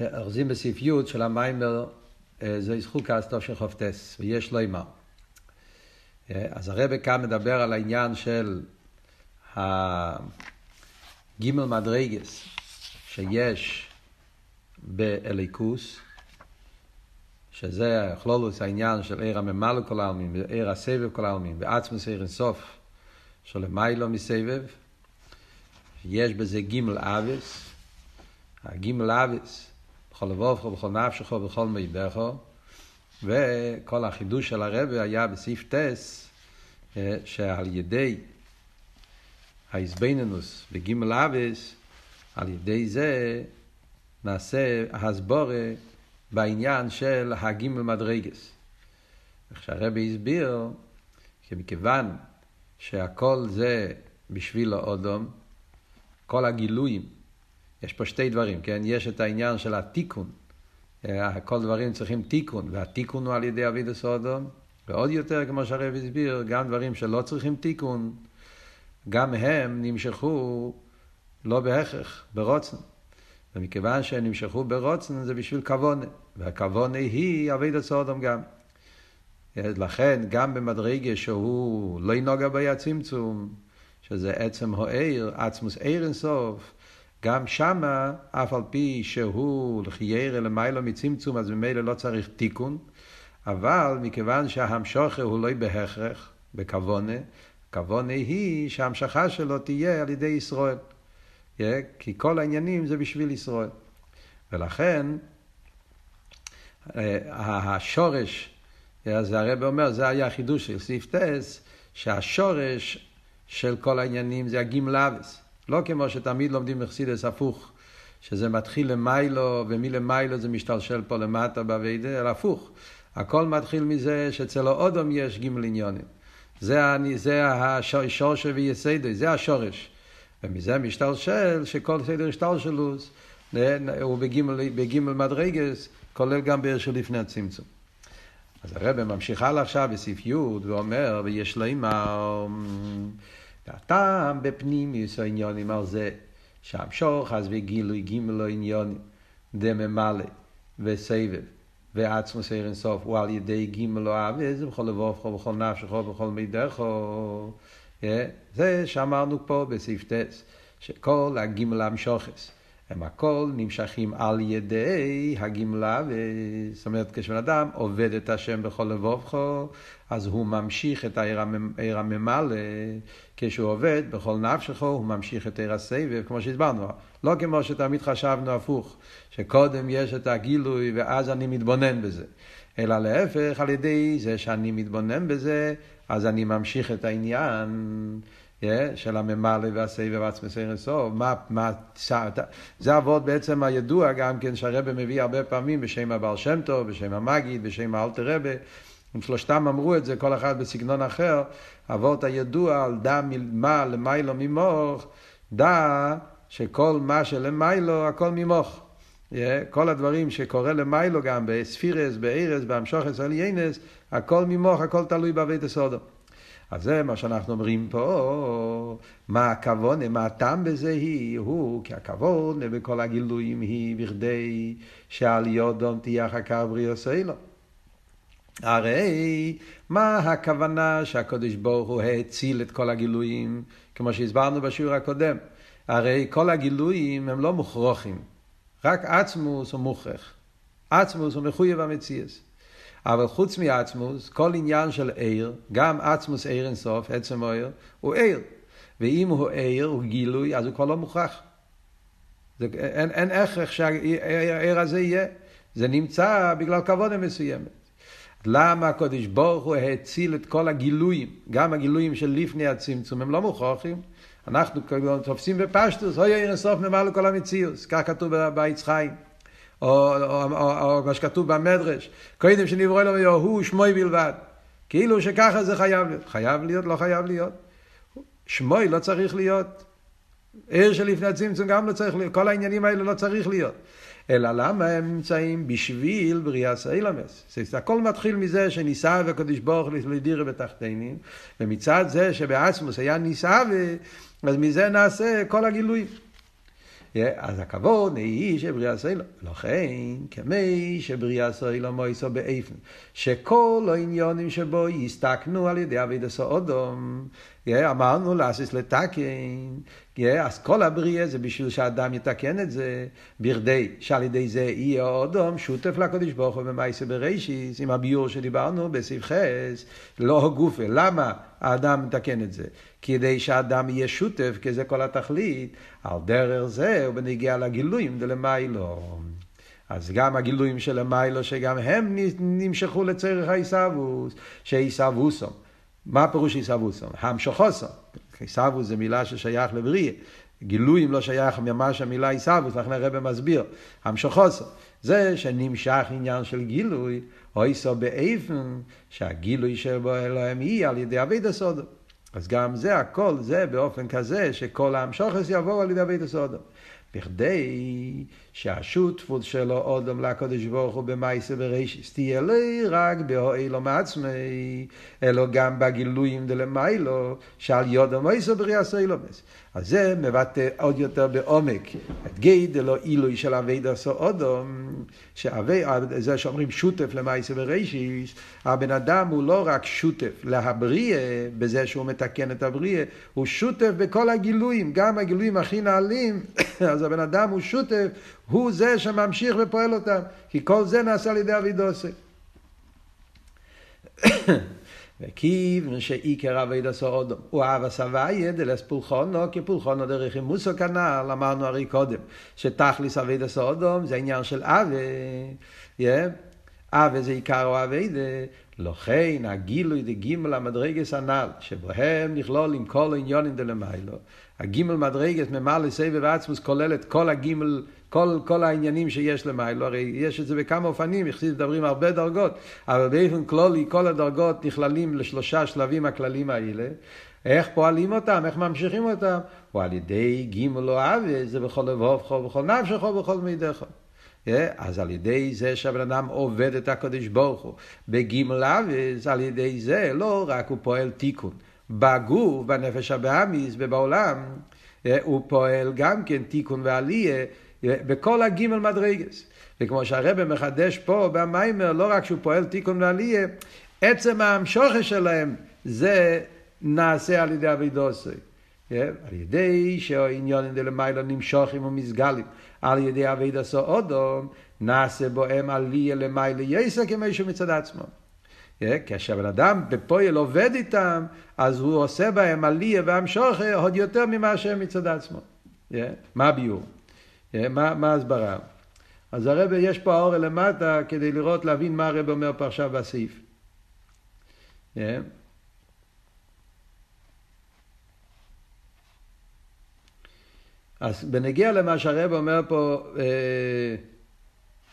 אוחזים בסעיף י' של המיימר, אה, זה זכוק הסטוף של חופטס, ויש לו אימה. אה, אז הרב כאן מדבר על העניין של הגימל מדרגס שיש באליקוס, שזה כלולוס העניין של עיר הממלא כל העלמין, ועיר הסבב כל העלמין, ועצמוס עיר אינסוף, שלמיילו מסבב, יש בזה גימל אביס, הגימל אביס, בכל לבובך, בכל נפשך, בכל מידך, וכל החידוש של הרבי היה בסעיף טס, אה, שעל ידי האיזבנינוס בגימל אביס, על ידי זה נעשה הסבורה בעניין של הגימל מדרגס. איך הסביר, כי מכיוון שהכל זה בשביל האודום, כל הגילויים, יש פה שתי דברים, כן? יש את העניין של התיקון, אה, כל דברים צריכים תיקון, והתיקון הוא על ידי אבידו סודום, ועוד יותר, כמו שהרב הסביר, גם דברים שלא צריכים תיקון, גם הם נמשכו לא בהכרח, ברוצן. ומכיוון שהם נמשכו ברוצן זה בשביל כוונה, והכוונה היא אבידו סודום גם. לכן גם במדרגה שהוא לא ינוגע בי הצמצום, שזה עצם הוער, עצמוס ער אינסוף, גם שמה, אף על פי שהוא לחיירא למיילו מצמצום, אז ממילא לא צריך תיקון, אבל מכיוון שההמשכה הוא לא בהכרח, בכוונה, הכוונה היא שההמשכה שלו תהיה על ידי ישראל. כי כל העניינים זה בשביל ישראל. ולכן, אה, השורש, אז הרב אומר, זה היה החידוש של סעיף טס, שהשורש של כל העניינים זה הגימלאבס. לא כמו שתמיד לומדים מחסידס הפוך, שזה מתחיל למיילו, ומלמיילו זה משתלשל פה למטה באביידה, אלא הפוך. הכל מתחיל מזה שאצל האודום יש גימל עניונים. זה, זה השורש ויסיידו, זה השורש. ומזה משתלשל שכל סדר השתלשלוס הוא בגימל, בגימל מדרגס, כולל גם באר של לפני הצמצום. אז הרב ממשיך הלאה עכשיו בסעיף י' ואומר, ויש לו אימר, הטעם בפנימיוס העניונים על זה, שהמשוך אז וגילוי גימל העניונים, דממלא וסבב. ועצמוס עיר אינסוף הוא על ידי גימל או אביז, בכל לבובך, בכל נפשך, בכל מידך, זה שאמרנו פה בסעיף טס, שכל הגימל המשוכס, הם הכל נמשכים על ידי הגמלה, זאת אומרת כשבן אדם עובד את השם בכל לבובכו, אז הוא ממשיך את העיר הממלא, כשהוא עובד בכל נפשכו, הוא ממשיך את עיר הסבב, כמו שהסברנו, לא כמו שתמיד חשבנו הפוך, שקודם יש את הגילוי ואז אני מתבונן בזה, אלא להפך, על ידי זה שאני מתבונן בזה, אז אני ממשיך את העניין. של הממלא והסבב עצמי סיירן סוף, מה, מה, זה אבות בעצם הידוע גם כן שהרבא מביא הרבה פעמים בשם הבעל שם טוב, בשם המגיד, בשם האלתר רבה, הם שלושתם אמרו את זה, כל אחד בסגנון אחר, אבות הידוע על דע מה למיילו ממוך, דע שכל מה שלמיילו הכל ממוך. Yeah, כל הדברים שקורה למיילו גם בספירס, בארז, בהמשוכס, עליינס, הכל ממוך, הכל תלוי בבית הסודו. אז זה מה שאנחנו אומרים פה, מה הכוונה, מה הטעם בזה היא, הוא, כי הכוונה בכל הגילויים היא בכדי שעל יודום תהיה אחר כך בריאוס אילו. הרי מה הכוונה שהקדוש ברוך הוא האציל את כל הגילויים, כמו שהסברנו בשיעור הקודם. הרי כל הגילויים הם לא מוכרחים, רק עצמוס הוא מוכרח. עצמוס הוא מחויב המציאס. אבל חוץ מעצמוס, כל עניין של עיר, גם עצמוס עיר אינסוף, עצם עיר, הוא עיר. ואם הוא עיר, הוא גילוי, אז הוא כבר לא מוכרח. זה, אין, אין הכרח שהעיר הזה יהיה. זה נמצא בגלל כבוד מסוימת. למה הקדוש ברוך הוא האציל את כל הגילויים, גם הגילויים של לפני הצמצום, הם לא מוכרחים. אנחנו תופסים בפשטוס, אוי עיר אינסוף ממלא כל המציאוס, כך כתוב בעץ חיים. או, או, או, או מה שכתוב במדרש, קודם שנברוא אלוהים הוא שמוי בלבד. כאילו שככה זה חייב להיות. חייב להיות, לא חייב להיות. שמוי לא צריך להיות. עיר שלפני הצמצום גם לא צריך להיות. כל העניינים האלה לא צריך להיות. אלא למה הם נמצאים בשביל בריאת סאילמס. הכל מתחיל מזה שניסה וקדוש ברוך לדירה בתחתינים, ומצד זה שבעצמוס היה ניסה, אז מזה נעשה כל הגילויים. אז הכבוד היא שבריאה סוילו. לכן, כמי שבריאה סוילו מויסו באיפן, שכל העניונים שבו יסתכנו על ידי אבי דסו אודום, אמרנו לאסיס לתקן, אז כל הבריאה זה בשביל שהאדם יתקן את זה, בכדי שעל ידי זה יהיה אודום שותף לקדוש ברוך הוא במאיסה בראשיס, עם הביור שדיברנו בסעיף חס, לא גופה. למה האדם מתקן את זה? כדי שהאדם יהיה שותף, כי זה כל התכלית, על דרך זה הוא בנגיע לגילויים דלמיילו. אז גם הגילויים של המיילו, שגם הם נמשכו לצריך העיסאוווס, שעיסאווסום. מה הפירוש עיסאווסום? המשוכוסום. עיסאוווס זה מילה ששייך לבריאה. גילויים לא שייך ממש המילה עיסאוווס, לכן הרב מסביר. המשוכוסום. זה שנמשך עניין של גילוי, או איסו באיפן, שהגילוי שבו אלוהים היא על ידי אבי דסודו. אז גם זה הכל, זה באופן כזה שכל המשוכס יבוא על ידי אבי דסודו. בכדי שהשותפות שלו אודם לקדוש ברוך הוא במייסה בראשיס תהיה לי רק באוהלו מעצמי, אלא גם בגילויים דלמיילו, שעל יודו מייסה בריאס אילומס. אז זה מבטא עוד יותר בעומק את גי דלו עילוי של אבי דסו אודום, שאבי, זה שאומרים שותף למייסה בראשיס, הבן אדם הוא לא רק שותף להבריא בזה שהוא מתקן את הבריא, הוא שותף בכל הגילויים, גם הגילויים הכי נעלים, אז הבן אדם הוא שותף, הוא זה שממשיך ופועל אותם, כי כל זה נעשה על ידי אבידוסי. וכיוון שעיקר אבי דסו אודום הוא אהב הסבייה דלס פולחונו כפולחונו דרך אימוסו כנ"ל אמרנו הרי קודם שתכליס אבי דסו אודום זה עניין של אבי אבי זה עיקר או אבי לכן הגילוי דגימל המדרגס הנ"ל שבהם נכלול עם כל העניונים דלמיילו. הגימל מדרגס ממלא סבב עצמוס כולל את כל הגימל, כל, כל העניינים שיש למיילו, הרי יש את זה בכמה אופנים, יחסית מדברים הרבה דרגות, אבל באופן כלולי כל הדרגות נכללים לשלושה שלבים הכללים האלה. איך פועלים אותם, איך ממשיכים אותם? הוא על ידי גימל או אבי, זה בכל לבובך, בכל נפשך, בכל מידך. אז על ידי זה שהבן אדם עובד את הקדוש ברוך הוא בגימל אבי, על ידי זה לא רק הוא פועל תיקון. בגוף, בנפש הבאמיס ובעולם, הוא פועל גם כן תיקון ועלייה בכל הגימל מדרגס. וכמו שהרבא מחדש פה במיימר, לא רק שהוא פועל תיקון ועלייה, עצם ההמשוכה שלהם זה נעשה על ידי אבידוסי. אה, על ידי שהעניונים דלמיילו נמשכים ומסגלים, על ידי אבידוסו אודום, נעשה בוהם עלייה למיילו יסר כמו שהוא מצד עצמו. כאשר בן אדם בפועל עובד איתם, אז הוא עושה בהם עלייה והמשוכה עוד יותר ממה שהם מצד עצמו. מה הביאור? מה ההסברה? אז הרב, יש פה האור למטה כדי לראות, להבין מה הרב אומר פה עכשיו בסעיף. אז בנגיע למה שהרב אומר פה, אה,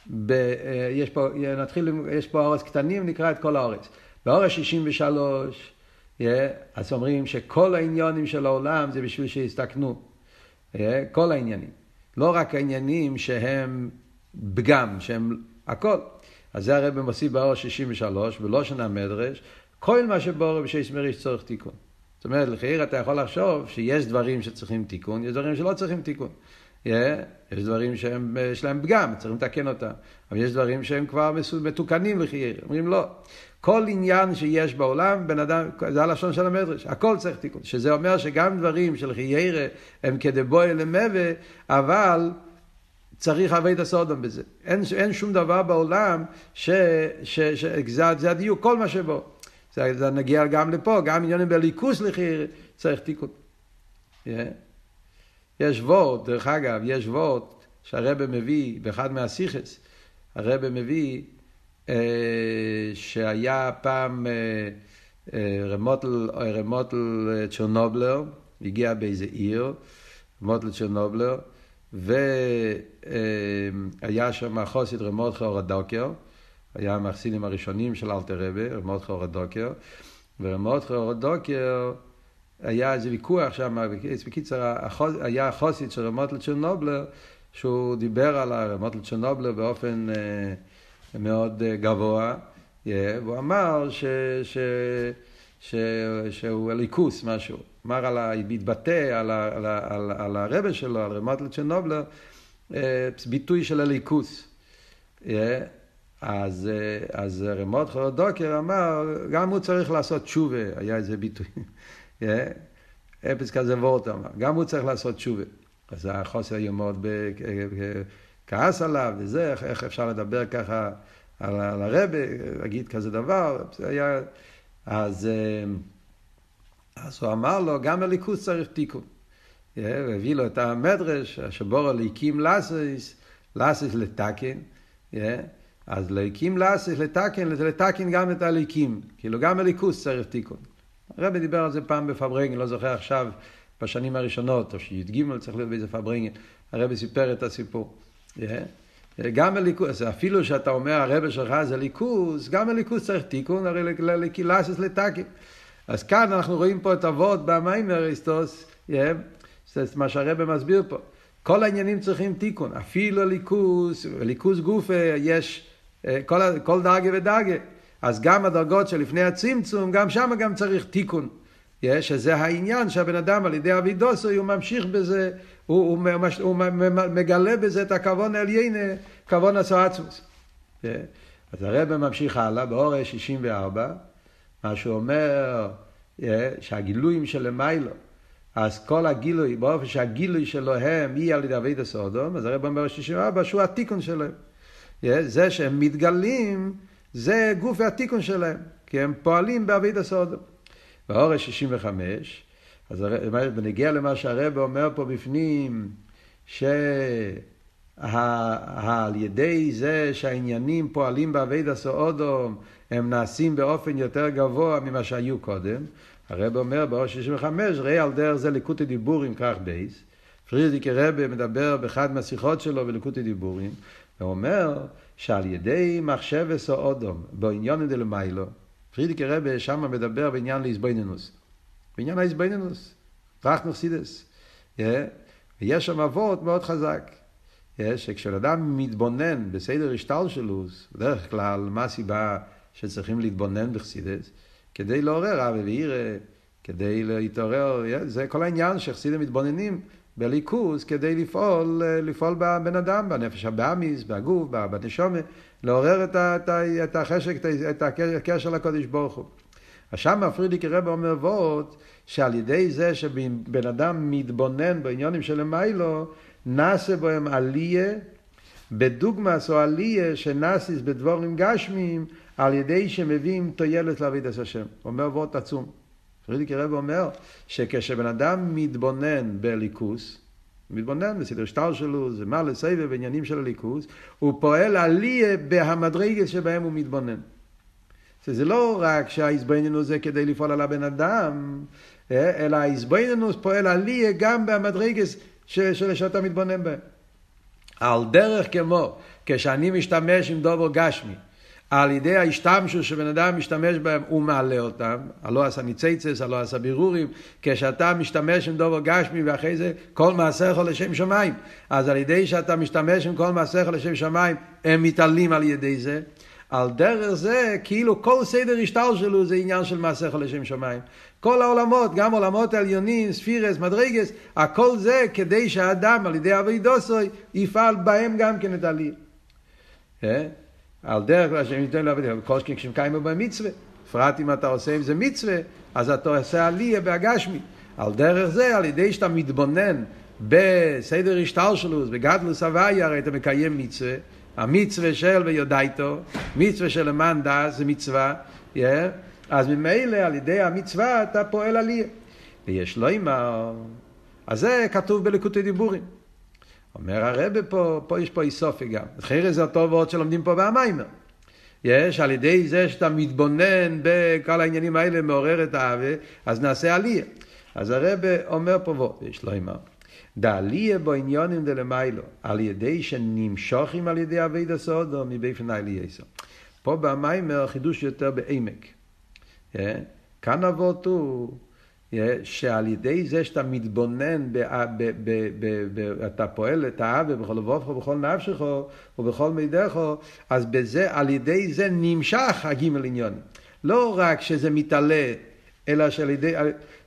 ב, אה, יש פה, נתחיל, יש פה אורס קטנים, נקרא את כל האורס. באורס 63, yeah, אז אומרים שכל העניונים של העולם זה בשביל שיסתכנו. כל העניינים. לא רק העניינים שהם פגם, שהם הכל. אז זה הרב מוסיף באורס 63, בלושן המדרש, כל מה שבורא בשיש מריש צורך תיקון. זאת אומרת, לחייר אתה יכול לחשוב שיש דברים שצריכים תיקון, יש דברים שלא צריכים תיקון. יש דברים שיש להם פגם, צריכים לתקן אותם. אבל יש דברים שהם כבר מתוקנים לחייר. אומרים לא. כל עניין שיש בעולם, בן אדם, זה הלשון של המדרש, הכל צריך תיקון. שזה אומר שגם דברים של חיירה הם כדבוי למבה, אבל צריך אבי הסודום בזה. אין, אין שום דבר בעולם ש, ש, ש, ש, זה הדיוק, כל מה שבו. זה, זה נגיע גם לפה, גם עניינים בליכוס לחיירה, צריך תיקון. Yeah. יש וורט, דרך אגב, יש וורט שהרבא מביא באחד מהסיכס, הרבא מביא שהיה פעם אה, אה, רמוטל, רמוטל צ'רנובלר, הגיע באיזה עיר, רמוטל צ'רנובלר, והיה שם חוסית רמוטל אורדוקר, היה המחסינים הראשונים של אלתר רבה, רמוטל אורדוקר, ורמוטל אורדוקר היה איזה ויכוח שם, בקיצר, היה חוסית של רמוטל צ'רנובלר, שהוא דיבר על הרמוטל צ'רנובלר באופן אה, מאוד אה, גבוה, והוא אמר ש, ש, ש, שהוא אליקוס משהו. אמר על ה... התבטא על, על, על, על הרבה שלו, על רמות לצ'נובלר, ביטוי של הליכוס. אז, אז רמות חולודוקר אמר, גם הוא צריך לעשות תשובה, היה איזה ביטוי. אפס כזה וורט אמר, גם הוא צריך לעשות תשובה. אז החוסר היה מאוד כעס עליו, וזה, איך, איך אפשר לדבר ככה על, על הרבה, להגיד כזה דבר, זה היה... אז, אז הוא אמר לו, גם הליכוס צריך תיקון. הוא הביא לו את המדרש, שבורו להקים לאסיס, לאסיס לתקן. אז להקים לאסיס לתקן, לתקן גם את הליקים. כאילו גם הליכוס צריך תיקון. הרבי דיבר על זה פעם בפברנגן, לא זוכר עכשיו, בשנים הראשונות, או שי"ג צריך להיות באיזה פברנגן. הרבי סיפר את הסיפור. גם הליכוס, אפילו שאתה אומר הרבה שלך זה ליכוס, גם הליכוס צריך תיקון, הרי לקילסס לתקן. אז כאן אנחנו רואים פה את אבות במיימר היסטוס, זה מה שהרבא מסביר פה. כל העניינים צריכים תיקון, אפילו ליכוס, ליכוס גופה יש אה, כל, כל דרגה ודרגה. אז גם הדרגות שלפני הצמצום, גם שם גם צריך תיקון. שזה העניין שהבן אדם על ידי אבידוסו הוא ממשיך בזה, הוא, הוא, ממש, הוא מגלה בזה את הכוון העליינה, כוון הסועצמוס. אז הרב ממשיך הלאה, באורש 64, מה שהוא אומר, שהגילויים של למיילו, אז כל הגילוי, באופן שהגילוי שלהם היא על ידי אבי דסודום, אז הרב אומר ב-64 שהוא התיקון שלהם. זה שהם מתגלים, זה גוף התיקון שלהם, כי הם פועלים באבי דסודום. באורש 65, אז בנגיע למה שהרב אומר פה בפנים, שעל ידי זה שהעניינים פועלים באבידע סעודום, הם נעשים באופן יותר גבוה ממה שהיו קודם. הרב אומר באורש 65, ראה על דרך זה ליקוטי דיבורים כך בייס. פרידיק רב מדבר באחד מהשיחות שלו בליקוטי דיבורים, ואומר שעל ידי מחשב סעודום, בעניון דלמיילו, פרידיק רב שם מדבר בעניין להזבנינוס. בעניין ההזבנינוס, טראכט סידס. ויש שם אבות מאוד חזק. שכשבן אדם מתבונן בסדר השטל שלו, בדרך כלל, מה הסיבה שצריכים להתבונן בחסידס? כדי לעורר אבי וירא, כדי להתעורר, זה כל העניין שחסידים מתבוננים בליכוז כדי לפעול, לפעול בבן אדם, בנפש הבאמיס, בגוף, בנשומת, לעורר את, את, את החשק, את הקשר לקודש ברוך הוא. אז שם פרידיק רב אומר וורט, שעל ידי זה שבן אדם מתבונן בעניונים של המיילו, נעשה בהם עליה, בדוגמס או עליה שנאסיס בדבורים גשמיים, על ידי שמביאים תועלת לעבידת השם. אומר וורט עצום. פרידיק רב אומר שכשבן אדם מתבונן בליכוס, מתבונן בסדר שטר שלו, זה מה לסבב בעניינים של הליכוס, הוא פועל עליה בהמדרגת שבהם הוא מתבונן. זה לא רק שהאיזבנינוס זה כדי לפעול על הבן אדם, אה, אלא האיזבנינוס פועל עליה גם במדרגס שאתה מתבונן בהם. על דרך כמו כשאני משתמש עם דובר גשמי, על ידי ההשתמשו שבן אדם משתמש בהם, הוא מעלה אותם, הלא עשה ניציצס, הלא עשה בירורים, כשאתה משתמש עם דובר גשמי ואחרי זה כל מעשיך לשם שמיים. אז על ידי שאתה משתמש עם כל מעשיך לשם שמיים, הם מתעלים על ידי זה. על דרך זה, כאילו כל סדר השטר שלו זה עניין של מעשיך לשם שמיים. כל העולמות, גם עולמות העליונים, ספירס, מדרגס, הכל זה כדי שהאדם על ידי אבי דוסוי יפעל בהם גם כן את הליל. על דרך כלל שהם ייתן לעבוד, כל שכן כשהם קיימו במצווה, בפרט אם אתה עושה עם זה מצווה, אז אתה עושה עלייה בהגשמי. על דרך זה, על ידי שאתה מתבונן בסדר השטלשלוס, בגדלוס הוויה, הרי אתה מקיים מצווה, המצווה של ויודעיתו, מצווה של למען דס זה מצווה, yeah, אז ממילא על ידי המצווה אתה פועל עלייה. ויש לו אימר, אז זה כתוב בלקוטי דיבורים. אומר הרבה פה, פה יש פה איסופי גם. אחרי זה אותו ועוד שלומדים פה במיימר. יש, על ידי זה שאתה מתבונן בכל העניינים האלה, מעורר את האווה, אז נעשה עלייה. אז הרבה אומר פה ועוד, יש לו אימר. דעלייה בו עניונים דלמיילו, על ידי שנמשוכים על ידי אבי דסודו מבפן העלייסו. פה במיימר חידוש יותר בעמק. כאן אבות הוא שעל ידי זה שאתה מתבונן, אתה פועל את האווה בכל לבובך ובכל נפשך ובכל מידך, אז בזה, על ידי זה נמשך הגימל עניון. לא רק שזה מתעלה, אלא שעל ידי,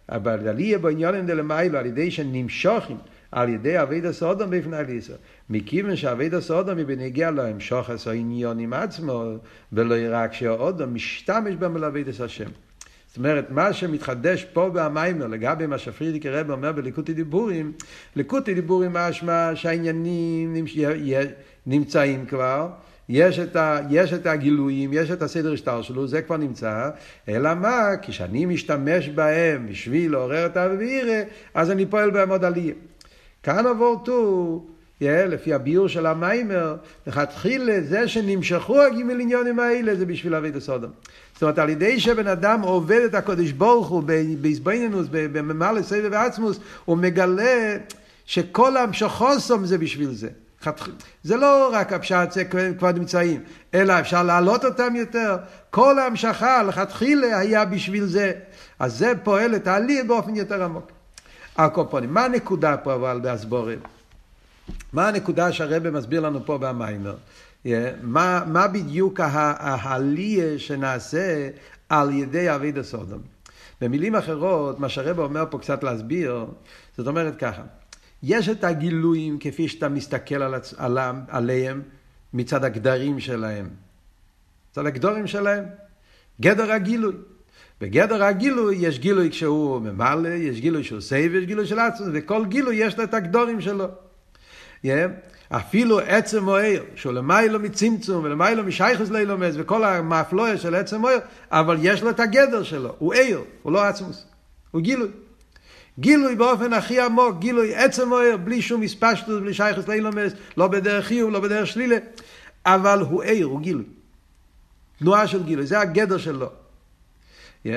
אבל עלייה בעניונים דלמיילו, על ידי שנמשכים על ידי אבי דסודום בפני אליסו. מכיוון שאבי דסודום בנגיע להמשוך עשו עניון עם עצמו, ולא רק שהאודום משתמש במלאבי דס השם. זאת אומרת, מה שמתחדש פה במיימר, לגבי מה שפרידיקי רב אומר בליקוטי דיבורים, ליקוטי דיבורים משמע שהעניינים נמצאים כבר, יש את, ה, יש את הגילויים, יש את הסדר השטר שלו, זה כבר נמצא, אלא מה, כשאני משתמש בהם בשביל לעורר את האווירה, אז אני פועל בהם עוד עלייה. כאן עבור טור, לפי הביור של המיימר, לכתחילה זה שנמשכו הגימל עניונים האלה זה בשביל את הסודם. זאת אומרת, על ידי שבן אדם עובד את הקודש ברוך הוא באיזבנינוס, בממלא סבב ועצמוס, הוא מגלה שכל המשכוסום זה בשביל זה. זה לא רק הפשט זה כבר נמצאים, אלא אפשר להעלות אותם יותר. כל ההמשכה לכתחילה היה בשביל זה. אז זה פועל את העלייה באופן יותר עמוק. הקופונים. מה הנקודה פה אבל בהסבורת? מה הנקודה שהרבא מסביר לנו פה במיימר? Yeah, מה, מה בדיוק העלייה שנעשה על ידי אביד הסודום? במילים אחרות, מה שהרבא אומר פה קצת להסביר, זאת אומרת ככה, יש את הגילויים כפי שאתה מסתכל על, על, עליהם מצד הגדרים שלהם. מצד הגדרים שלהם. גדר הגילוי. בגדר הגילוי יש גילוי כשהוא ממלא, יש גילוי שהוא סובב, יש גילוי של עצמו, וכל גילוי יש לו את הגדרים שלו. אפילו עצם המאור, שהוא למעלה מצמצום ולמעלה משייכות לעולמות, וכל ההפלאה של עצם המאור, אבל יש לו את הגדר שלו, הוא אור, הוא לא עצמות, הוא גילוי. גילוי באופן הכי עמוק, גילוי עצם המאור, בלי שום התפשטות, בלי שייכות לעולמות, לא בדרך חיוב, לא בדרך שלילה, אבל הוא עיר, הוא גילוי. תנועה של גילוי, זה הגדר שלו. Yeah.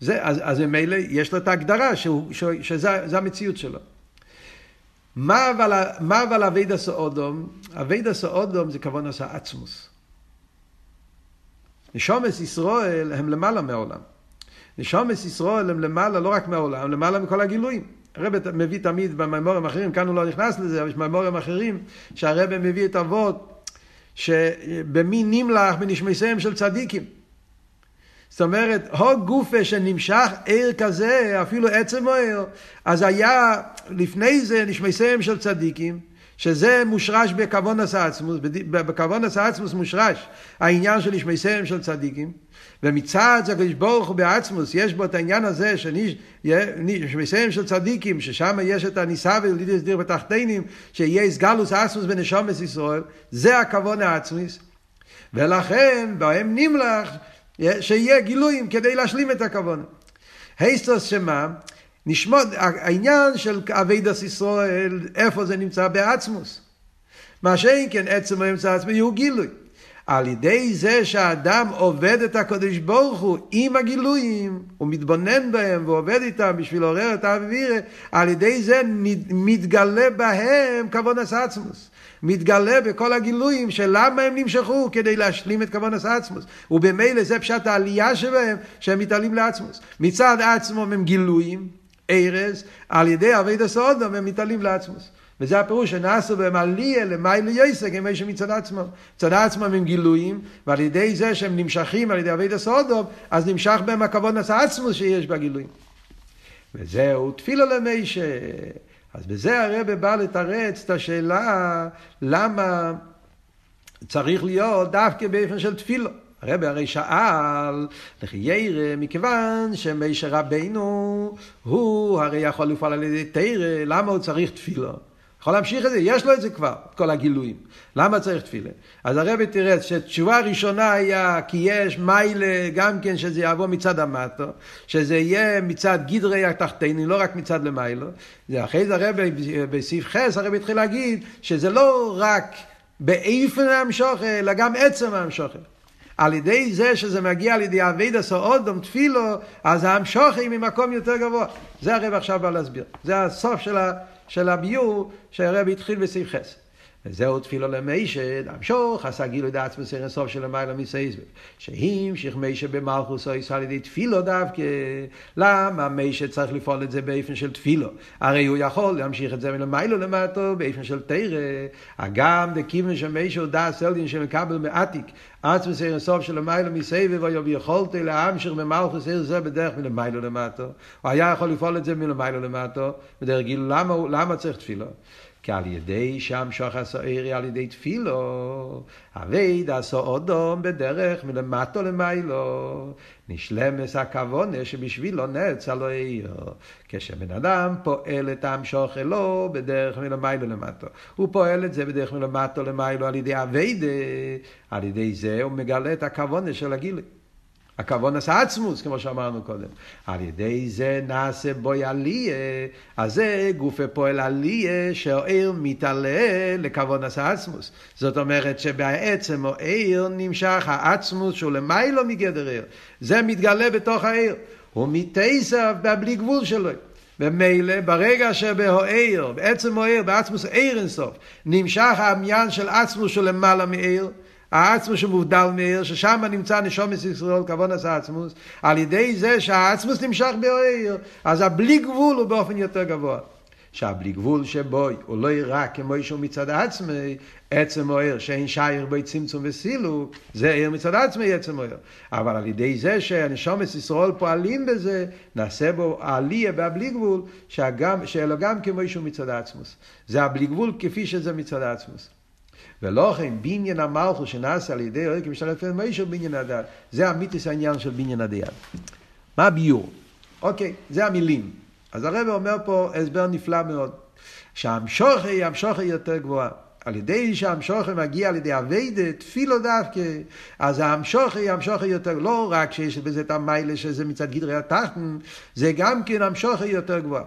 זה, אז, ממילא יש לו את ההגדרה שהוא, שזה המציאות שלו. מה אבל, אבידע סאודום? אבידע סאודום זה כבון עשה עצמוס. נשומס ישראל הם למעלה מהעולם. נשומס ישראל הם למעלה לא רק מהעולם, למעלה מכל הגילויים. הרב מביא תמיד במימורים אחרים, כאן הוא לא נכנס לזה, אבל יש מימורים אחרים שהרב מביא את אבות שבמי נמלח בנשמסיהם של צדיקים. זאת אומרת, הו גופה שנמשך עיר כזה, אפילו עצם העיר, אז היה לפני זה נשמסיהם של צדיקים, שזה מושרש בכוון עצמוס, בכוון עצמוס מושרש העניין של נשמסיהם של צדיקים, ומצד זה הקדוש ברוך הוא בעצמוס, יש בו את העניין הזה שנשמסיהם של צדיקים, ששם יש את הניסה ולידיס דיר בתחתינים, שיהיה הסגלוס עצמוס בנשומס ישראל, זה הכוון העצמיס, ולכן בהם נמלח שיהיה גילויים כדי להשלים את הכוונה. היסטוס שמה? נשמוד, העניין של אבידס ישראל, איפה זה נמצא? בעצמוס. מה שאין כן עצם האמצע עצמי הוא גילוי. על ידי זה שהאדם עובד את הקודש ברוך הוא עם הגילויים, הוא מתבונן בהם ועובד איתם בשביל לעורר את האווירה, על ידי זה מתגלה בהם כבוד עצמוס. מתגלה בכל הגילויים של למה הם נמשכו כדי להשלים את כוון עצמוס. ובמילא זה פשט העלייה שלהם שהם מתעלים לעצמוס. מצד עצמם הם גילויים, ארז, על ידי אבי סודום הם מתעלים לעצמוס. וזה הפירוש שנעשו בהם עליה למיילה יסק, הם איזה מצד עצמם. מצד עצמם הם גילויים, ועל ידי זה שהם נמשכים על ידי אבי סודום, אז נמשך בהם הכבוד עצמוס שיש בגילויים. וזהו תפילה למיישה. אז בזה הרבה בא לתרץ את השאלה למה צריך להיות דווקא באופן של תפילו. הרב הרי שאל, לכי ירא, מכיוון שמשה רבינו, הוא הרי יכול לפעול על ידי תרא, למה הוא צריך תפילו? יכול להמשיך את זה, יש לו את זה כבר, את כל הגילויים. למה צריך תפילה? אז הרבי תראה שתשובה ראשונה היה כי יש מיילה גם כן שזה יבוא מצד המטו, שזה יהיה מצד גדרי התחתינו, לא רק מצד למיילו. אחרי זה הרבי בסעיף חס, הרבי התחיל להגיד שזה לא רק באיפן המשוכר, אלא גם עצם המשוכר. על ידי זה שזה מגיע על ידי אבידע סעודום תפילו, אז המשוכר ממקום יותר גבוה. זה הרב עכשיו בא להסביר. זה הסוף של ה... של הביור שהרבי התחיל בסעיף חס. וזהו תפילו למישה, למשוך, עשה גילוי דעת מסר הסוף של המיילה מסייסבב. שהמשיך מישה במלכוס או ישראל על ידי תפילו דווקא. למה מישה צריך לפעול את זה באופן של תפילו? הרי הוא יכול להמשיך את זה מלמיילו למטו באופן של תרא. הגם דכיוון שמישה הוא דעת סלדין שמקבל מעתיק. עצמס עיר הסוף של המיילו מסבב, היו ויכולתי להמשיך במלכוס עיר זה בדרך מלמיילו למטו. הוא היה יכול לפעול את זה מלמיילו למטו, בדרך גילו, למה, למה צריך תפילו? כי על ידי שם שוחס העירי על ידי תפילו, אבייד עשו אודום בדרך מלמטו למיילו. נשלמס הכוונה שבשבילו נץ על העיר. כשבן אדם פועל את המשוך אלו בדרך מלמיילו למטו. הוא פועל את זה בדרך מלמטו למיילו על ידי אביידה, על ידי זה הוא מגלה את הכוונה של הגילוי. הכוון עשה עצמוס, כמו שאמרנו קודם. על ידי זה נעשה בוי עליה, אז זה גופה פועל עליה, שהעיר מתעלה לכוון עשה עצמוס. זאת אומרת שבעצם העיר נמשך העצמוס שהוא למיילו מגדר עיר. זה מתגלה בתוך העיר. הוא מתייסף בבלי גבול שלו. ומילא ברגע שבהעיר, בעצם העיר, בעצמוס עיר אינסוף, נמשך העניין של עצמוס שהוא למעלה מעיר, העצמוס שמובדל מעיר, ששם נמצא נשומת ישראל, כבון עשה עצמוס, על ידי זה שהעצמוס נמשך בעיר, אז הבלי גבול הוא באופן יותר גבוה. שהבלי גבול שבו הוא לא יראה כמו שהוא מצד עצמי, עצם אוהר שאין שייר בו צמצום וסילוק, זה עיר מצד עצמי עצם אוהר. אבל על ידי זה שהנשומת ישראל פועלים בזה, נעשה בו עלייה בהבלי גבול, שאלו גם כמו שהוא מצד עצמוס. זה הבלי גבול כפי שזה מצד עצמוס. ולא כן בניין המלכוס שנעשה על ידי אלוהים כמשתלף אל מישהו בניין הדת. זה המיתוס העניין של בניין הדיין. מה הביור? אוקיי, זה המילים. אז הרב אומר פה הסבר נפלא מאוד. שהמשוכר היא המשוכר יותר גבוהה. על ידי שהמשוכר מגיע על ידי אביידה, תפילו דווקא, אז המשוכר היא המשוכר יותר, לא רק שיש בזה את המיילה שזה מצד גדרי התחתן, זה גם כן המשוכר יותר גבוהה.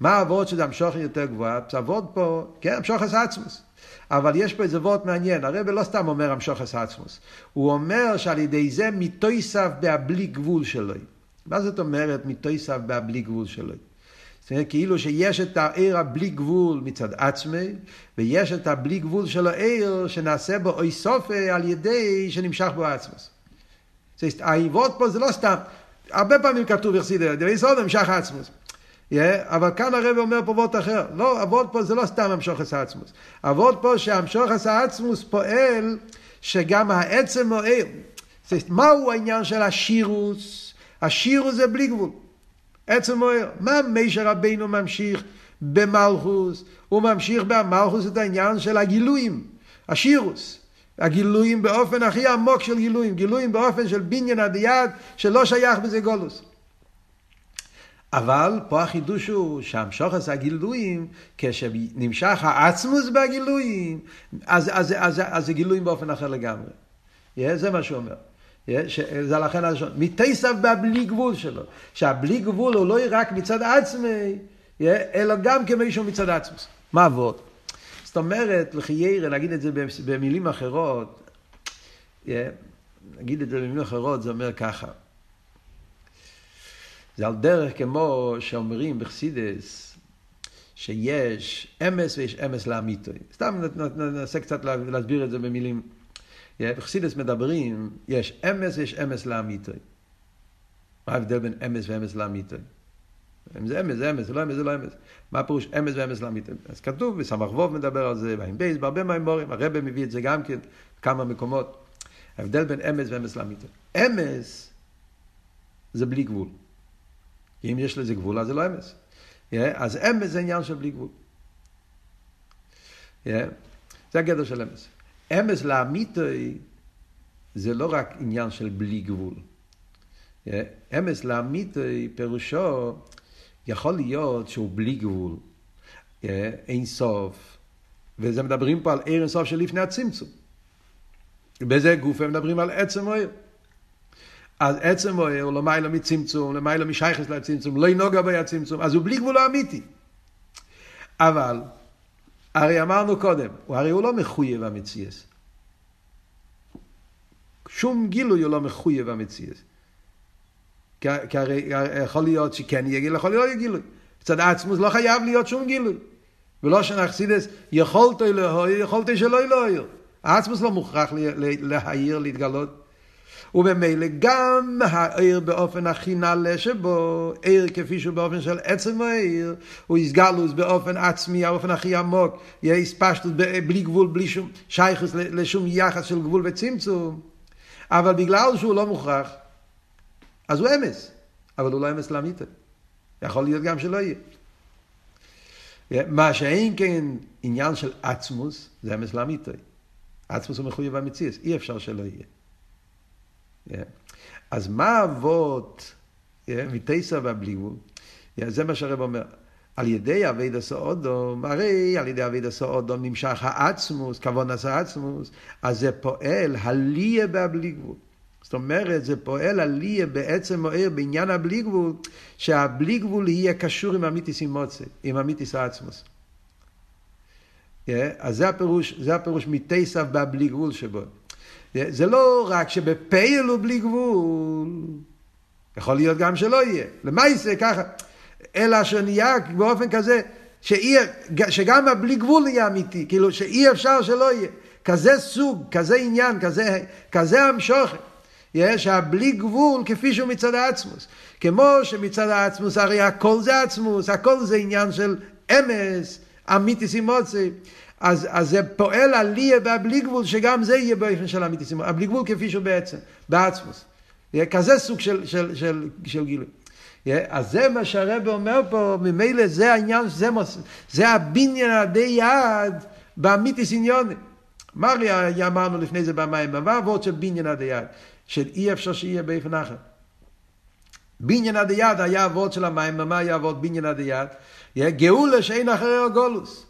מה העבוד שזה המשוכר יותר גבוהה? זה עבוד פה, כן, המשוכר זה עצמוס. אבל יש פה איזה וורט מעניין, הרב לא סתם אומר המשוכס עצמוס, הוא אומר שעל ידי זה מתויסף בהבלי גבול שלו. מה זאת אומרת מתויסף בהבלי גבול שלו? זאת אומרת, כאילו שיש את העיר הבלי גבול מצד עצמי, ויש את הבלי גבול של העיר שנעשה בו אוי סופה על ידי שנמשך בו עצמוס. זאת אומרת, העיבות פה זה לא סתם, הרבה פעמים כתוב יחסידה, דבי סוד נמשך עצמוס. Yeah, אבל כאן הרב אומר פה וורט אחר. לא, אבות פה זה לא סתם המשוך העצמוס. אבות פה שהמשוך העצמוס פועל שגם העצם מוער. מהו העניין של השירוס? השירוס זה בלי גבול. עצם מוער. מה מישר רבינו ממשיך במלכוס? הוא ממשיך במלכוס את העניין של הגילויים. השירוס. הגילויים באופן הכי עמוק של גילויים. גילויים באופן של בניין הדיד שלא שייך בזה גולוס. אבל פה החידוש הוא שהמשוחס הגילויים, כשנמשך העצמוס בגילויים, אז, אז, אז, אז זה גילויים באופן אחר לגמרי. Yeah, זה מה שהוא אומר. Yeah, זה לכן הראשון. מתייסף בבלי גבול שלו. שהבלי גבול הוא לא רק מצד עצמי, yeah, אלא גם כמישהו מצד עצמוס. מה עבוד? זאת אומרת, לחיירה, להגיד את זה במילים אחרות, yeah, להגיד את זה במילים אחרות, זה אומר ככה. זה על דרך כמו שאומרים בחסידס, שיש אמס ויש אמס לאמיתוי. סתם ננסה קצת להסביר את זה במילים. בחסידס מדברים, יש אמס ויש אמס לאמיתוי. מה ההבדל בין אמת ואמת לאמיתו? אם זה אמת, זה אמת, זה לא אמת, זה לא אמת. מה הפירוש אמת ואמת לאמיתו? אז כתוב, וסמ"ך ווב מדבר על זה, ועם בייס, בהרבה מאמרים, הרבי מביא את זה גם כן, כמה מקומות. ההבדל בין אמת ואמת לאמיתו. אמת זה בלי גבול. אם יש לזה גבול, אז זה לא אמת. אז אמת זה עניין של בלי גבול. זה הגדר של אמת. אמת לאמיתו זה לא רק עניין של בלי גבול. אמס לאמיתוי פירושו יכול להיות שהוא בלי גבול, אין סוף, וזה מדברים פה על אין סוף של לפני הצמצום. בזה גוף הם מדברים על עצם מוער. אז עצם הוא למעלה מצמצום, למעלה משייכס לצמצום, לא ינוגע בי הצמצום, אז הוא בלי גבול האמיתי. אבל, הרי אמרנו קודם, הרי הוא לא מחויב המציאס. שום גילוי הוא לא מחויב המציאס. כי הרי יכול להיות שכן יהיה גילוי, יכול להיות לא יהיה גילוי. מצד עצמוס לא חייב להיות שום גילוי. ולא שנחסידס יכולת להויר, יכולת שלא להויר. העצמוס לא מוכרח להעיר, להתגלות. וממילא גם העיר באופן הכי נעלה שבו, עיר כפי שהוא באופן של עצם העיר, הוא יסגלוס באופן עצמי, האופן הכי עמוק, יהיה הספשטות בלי גבול, בלי שום שייכוס לשום יחס של גבול וצמצום, אבל בגלל שהוא לא מוכרח, אז הוא אמס, אבל הוא לא אמס לאמיתה. יכול להיות גם שלא יהיה. מה שאין כן עניין של עצמוס, זה אמס לאמיתה. עצמוס הוא מחויב המציאס, אי אפשר שלא יהיה. אז מה אבות מתייסה והבליגבול? זה מה שהרב אומר. על ידי אבי דסאודום, הרי על ידי אבי דסאודום נמשך העצמוס, כבון עשה העצמוס, אז זה פועל הליה בהבלי גבול. זאת אומרת, זה פועל הליה בעצם מוער בעניין הבלי גבול, שהבלי גבול יהיה קשור עם המיתיס מוצא, עם המיתיס העצמוס. אז זה הפירוש, זה הפירוש מתייסף בהבלי גבול שבו. זה לא רק שבפייל הוא בלי גבול, יכול להיות גם שלא יהיה. למה יעשה ככה? אלא שנהיה באופן כזה, שאי, שגם הבלי גבול יהיה אמיתי, כאילו שאי אפשר שלא יהיה. כזה סוג, כזה עניין, כזה, כזה המשוכן. יש הבלי גבול כפי שהוא מצד העצמוס. כמו שמצד העצמוס הרי הכל זה עצמוס, הכל זה עניין של אמס, אמיתיס אימוצי. אז, אז זה פועל עליה בבלי גבול, שגם זה יהיה באופן של אמיתיס אימוצי. הבלי גבול כפי שהוא בעצם, בעצמוס. כזה סוג של, של, של, של גילוי. אז זה מה שהרב אומר פה, ממילא זה העניין, זה, מוס, זה הבניין עדי יד באמיתיס עניונים. מריה אמרנו לפני זה במים, מה ועוד של בניין עדי יד? שאי אפשר שיהיה באופן אחר. בניין עדי יד היה אבות של המים, מה היה אבות בניין עדי יד? גאולה שאין אחרי הגולוס.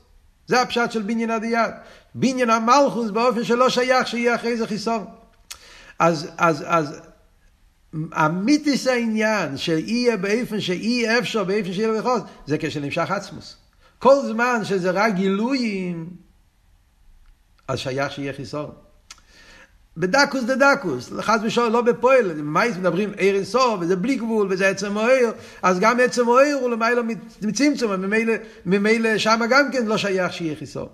זה הפשט של בניין עדי יד. בניין המלכוס באופן שלא שייך שיהיה אחרי זה חיסון. אז, אז, אז אמיתיס העניין שיהיה באופן שאי אפשר, באופן שיהיה לבחוץ, זה כשנמשך עצמוס. כל זמן שזה רק גילויים, אז שייך שיהיה חיסון. בדקוס דה דקוס, חס ושלום, לא בפועל, מייס מדברים עיר אינסוף, וזה בלי גבול, וזה עצם אוהר, אז גם עצם אוהר הוא למעלה מצמצום, ממילא, שם גם כן לא שייך שיהיה חיסון.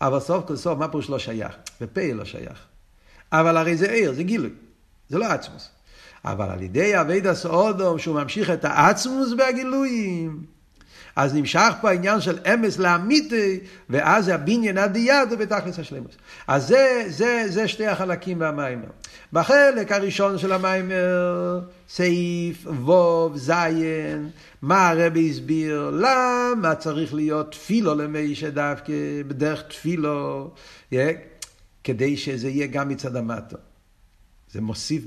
אבל סוף כל סוף, מה פירוש לא שייך? בפועל לא שייך. אבל הרי זה עיר, זה גילוי, זה לא עצמוס. אבל על ידי אבידע סעודום, שהוא ממשיך את העצמוס בהגילויים, אז נמשך פה העניין של אמס לאמיתי, ואז הבניין עד יד ובתכלס השלמוס. אז זה, זה, זה שתי החלקים במיימר. בחלק הראשון של המיימר, סעיף ווב זיין, מה הרבי הסביר, למה צריך להיות תפילו למי שדווקא בדרך תפילו, כדי שזה יהיה גם מצד המטו. זה מוסיף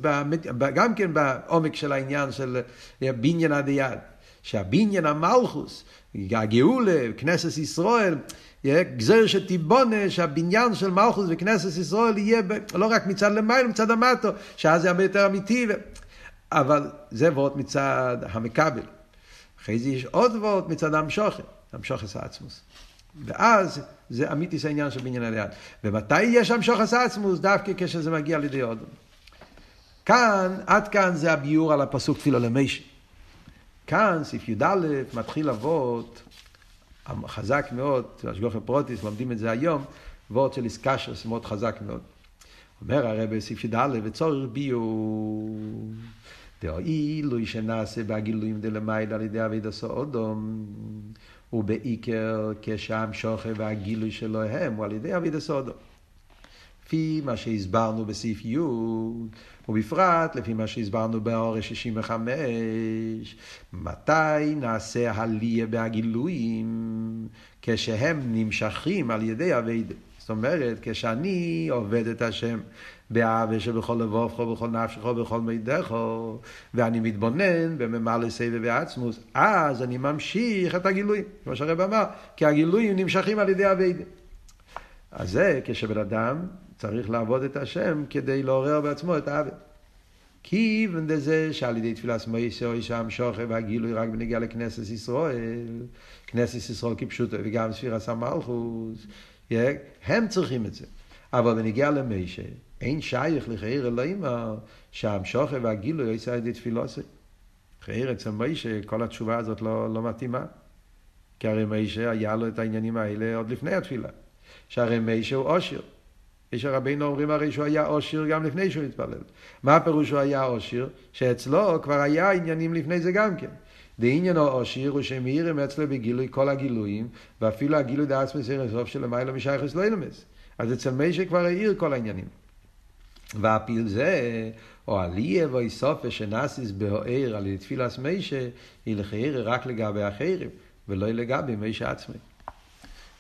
גם כן בעומק של העניין של בניין עד יד. שהבניין המלכוס, הגאולה, כנסת ישראל, גזר שתיבונה שהבניין של מלכוס וכנסת ישראל יהיה ב, לא רק מצד למעלה, מצד המטו, שאז זה הרבה יותר אמיתי. ו... אבל זה וורט מצד המקבל. אחרי זה יש עוד וורט מצד המשוכן, המשוכס העצמוס. ואז זה אמיתיס העניין של בניין הליד. ומתי יש המשוכס העצמוס? דווקא כשזה מגיע לידי עוד. כאן, עד כאן זה הביור על הפסוק תפילו למישי. כאן, סעיף י"א, מתחיל אבות, חזק מאוד, השגוחי פרוטיס, לומדים את זה היום, וורד של איסקשרס, מאוד חזק מאוד. אומר הרי בסעיף י"א, וצורך ביור, דאילו שנעשה בהגילויים דלמייד על ידי אביד עשו אודום, ובעיקר כשם שוכר והגילוי שלהם הוא על ידי אביד עשו אודום. לפי מה שהסברנו בסעיף י', ובפרט לפי מה שהסברנו באורש 65, מתי נעשה הליה בהגילויים כשהם נמשכים על ידי אביידה. זאת אומרת, כשאני עובד את השם באהבה שבכל לבובך, בכל נפשך, בכל מידך, ואני מתבונן וממלא סבב ועצמוס, אז אני ממשיך את הגילויים, כמו שהרב אמר, כי הגילויים נמשכים על ידי אביידה. אז זה כשבן אדם צריך לעבוד את השם כדי לעורר בעצמו את העוול. כיוון דזה שעל ידי תפילת מויסו שם שוכר והגילוי רק בנגיע לכנסת ישראל, כנסת ישראל כפשוטו וגם ספירס המלכוס, הם צריכים את זה. אבל בנגיע למיישה, אין שייך לחייר אלוהים שהמשוכר והגילוי יעשה על ידי תפילוסי. חייר אצל מיישה, כל התשובה הזאת לא, לא מתאימה. כי הרי מישה היה לו את העניינים האלה עוד לפני התפילה. שהרי מישה הוא עושר. משה רבינו אומרים הרי שהוא היה עושר גם לפני שהוא התפלל. מה הפירוש שהוא היה עושר? שאצלו כבר היה עניינים לפני זה גם כן. דעניין העושר הוא שמאירים אצלו בגילוי כל הגילויים, ואפילו הגילוי דעצמי סיר הסוף של למעלה משייכס לא ילמס. אז אצל משה כבר העיר כל העניינים. והפיל זה, או עליה ואיסופה שנאסיס בהוער על תפילס משה, היא לחייר רק לגבי אחרים, ולא לגבי משה עצמי.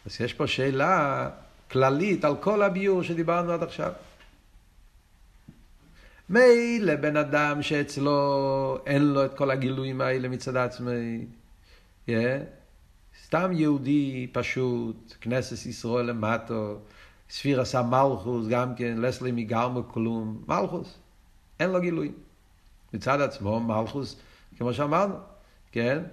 אז יש פה שאלה כללית על כל הביור שדיברנו עד עכשיו. מילא בן אדם שאצלו אין לו את כל הגילויים האלה מצד עצמי, yeah. סתם יהודי פשוט, כנסת ישראל למטו, ספיר עשה מלכוס גם כן, לסלי מגרמו כלום, מלכוס, אין לו גילויים. מצד עצמו מלכוס, כמו שאמרנו, כן?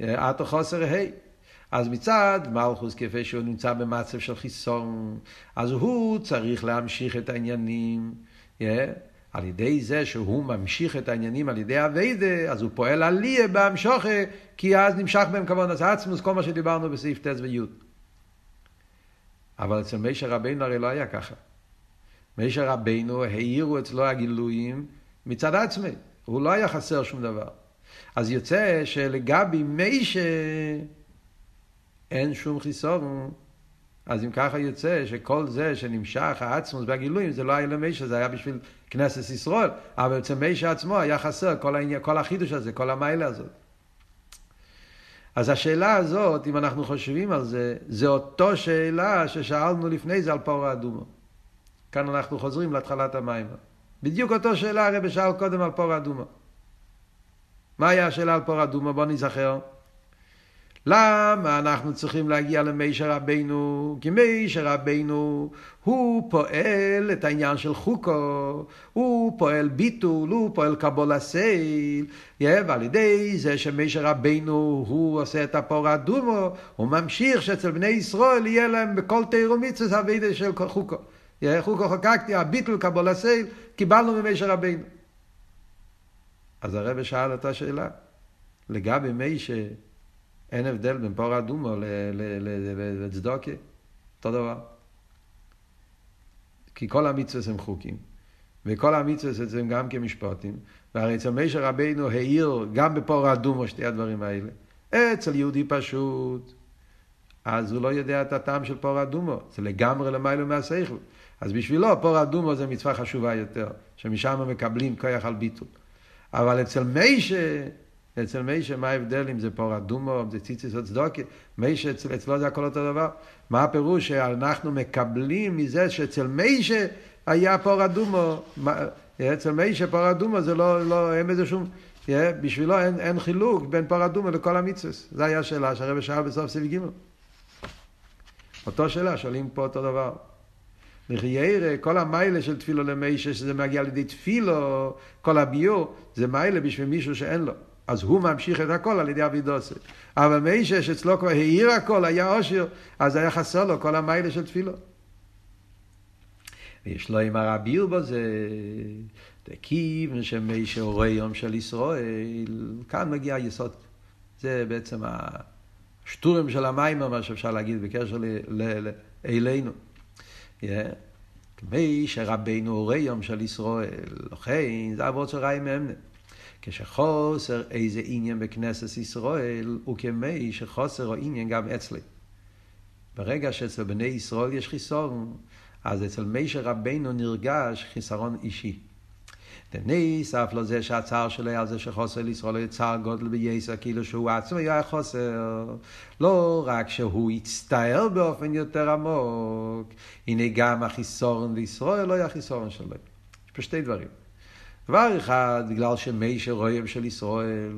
עטו חוסר ה'. אז מצד מלכוס, כפי שהוא נמצא במצב של חיסון, אז הוא צריך להמשיך את העניינים. Yeah. על ידי זה שהוא ממשיך את העניינים על ידי אביידה, אז הוא פועל עליה בהמשוכה, כי אז נמשך בהם כבוד עצמוס, כל מה שדיברנו בסעיף ט' וי'. אבל אצל מישר רבינו הרי לא היה ככה. מישר רבינו העירו אצלו הגילויים מצד עצמי, הוא לא היה חסר שום דבר. אז יוצא שלגבי מישר אין שום חיסון. אז אם ככה יוצא שכל זה שנמשך העצמוס והגילויים זה לא היה למישה, זה היה בשביל כנסת ישראל, אבל אצל מישה עצמו היה חסר כל, העניין, כל החידוש הזה, כל המיילה הזאת. אז השאלה הזאת, אם אנחנו חושבים על זה, זה אותו שאלה ששאלנו לפני זה על פור האדומו. כאן אנחנו חוזרים להתחלת המים. בדיוק אותו שאלה הרב שאל קודם על פור האדומו. מה היה השאלה על פור האדומו? בוא נזכר. למה אנחנו צריכים להגיע למישר רבינו? כי מישר רבינו הוא פועל את העניין של חוקו, הוא פועל ביטול, הוא פועל קבול הסייל, ועל ידי זה שמישר רבינו הוא עושה את הפור הדומו, הוא ממשיך שאצל בני ישראל יהיה להם בכל תירו מצווה הווידה של חוקו. חוקו חוקקתי, הביטול קבול הסייל, קיבלנו ממישר רבינו. אז הרב שאל אותה שאלה, לגבי מישר אין הבדל בין פור אדומו לצדוקה, אותו דבר. כי כל המצווה הם חוקים, וכל המצווה הם גם כמשפטים, והרי אצל מישר רבינו העיר גם בפור אדומו שתי הדברים האלה. אצל יהודי פשוט, אז הוא לא יודע את הטעם של פור אדומו, זה לגמרי למיילו מהשכל. אז בשבילו פור אדומו זה מצווה חשובה יותר, שמשם מקבלים כוח על ביטול. אבל אצל מישר אצל מיישה, מה ההבדל אם זה פור אדומו, אם זה ציציס או צדוקי? מיישה, אצל, אצלו זה הכל אותו דבר. מה הפירוש שאנחנו מקבלים מזה שאצל מיישה היה פור אדומו, אצל מיישה פור אדומו זה לא, לא, אין בזה שום, בשבילו אין, אין חילוק בין פור אדומו לכל המצווס. זו הייתה השאלה שהרבא שאל בסוף סביב ג'. אותו שאלה, שואלים פה אותו דבר. לחיירה, כל המיילה של תפילו למיישה, שזה מגיע לידי תפילו, כל הביור, זה מיילה בשביל מישהו שאין לו. אז הוא ממשיך את הכל על ידי אבידוסי. אבל מישה שאצלו כבר העיר הכל, היה עושר, אז היה חסר לו כל המיילה של תפילו. ויש לו עם הרביר בזה, דכיוון שמישה רואה יום של ישראל, כאן מגיע היסוד. זה בעצם השטורים של המים, מה שאפשר להגיד בקשר אלינו. כמי שרבנו רואה יום של ישראל, לכן זה אבות של ראי מאמנה. כשחוסר איזה עניין בכנסת ישראל, הוא כמי שחוסר עניין גם אצלי. ברגע שאצל בני ישראל יש חיסרון, אז אצל מישר רבנו נרגש חיסרון אישי. דניס אף לא זה שהצער שלו על זה שחוסר לישראל הוא צער גודל בייסר, כאילו שהוא עצמו היה חוסר. לא רק שהוא הצטער באופן יותר עמוק, הנה גם החיסורן לישראל לא היה חיסורן שלו. יש פה שתי דברים. דבר אחד, בגלל שמי שרואים של ישראל,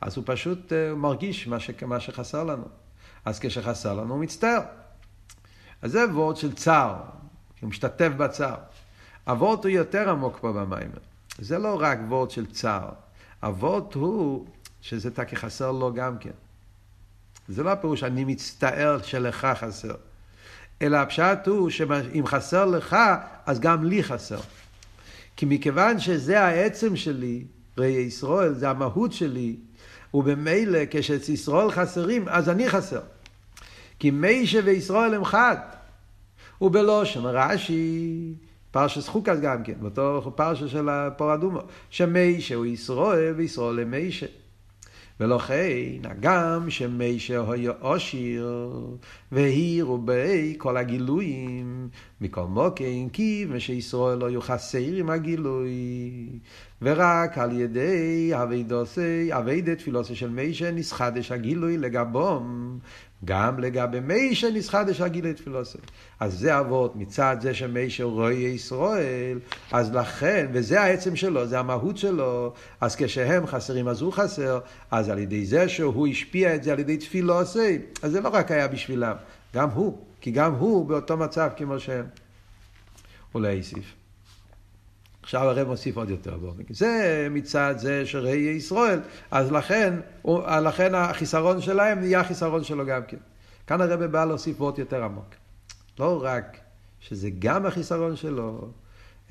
אז הוא פשוט uh, מרגיש מה, ש... מה שחסר לנו. אז כשחסר לנו הוא מצטער. אז זה וורד של צער, הוא משתתף בצער. הוורד הוא יותר עמוק פה במים. זה לא רק וורד של צער, הוורד הוא שזה תקי חסר לו גם כן. זה לא הפירוש אני מצטער שלך חסר, אלא הפשט הוא שאם חסר לך, אז גם לי חסר. כי מכיוון שזה העצם שלי, ראי ישראל, זה המהות שלי, ובמילא כשישראל חסרים, אז אני חסר. כי מיישה וישראל הם חד. ובלושן רש"י, פרשס חוקס גם כן, באותו פרשה של הפור אדומו, שמיישה הוא ישראל וישראל הם מיישה. ולכן, הגם שמיישה היה עושיר, והירו בי כל הגילויים, מכל מוקן, כי ושישראל לא היו חסר הגילוי, ורק על ידי אבידוסי, אבידי תפילוסי של מיישה, נסחדש הגילוי לגבום, גם לגבי מי שנסחדש הגילי תפילוסי. אז זה אבות מצד זה שמי שרואה ישראל, אז לכן, וזה העצם שלו, זה המהות שלו, אז כשהם חסרים אז הוא חסר, אז על ידי זה שהוא השפיע את זה על ידי תפילוסי, אז זה לא רק היה בשבילם, גם הוא, כי גם הוא באותו מצב כמו שהם. אולי יוסיף. עכשיו הרב מוסיף עוד יותר בעומק. זה מצד זה שראי ישראל, אז לכן, לכן החיסרון שלהם נהיה החיסרון שלו גם כן. כאן הרב בא להוסיף עוד יותר עמוק. לא רק שזה גם החיסרון שלו,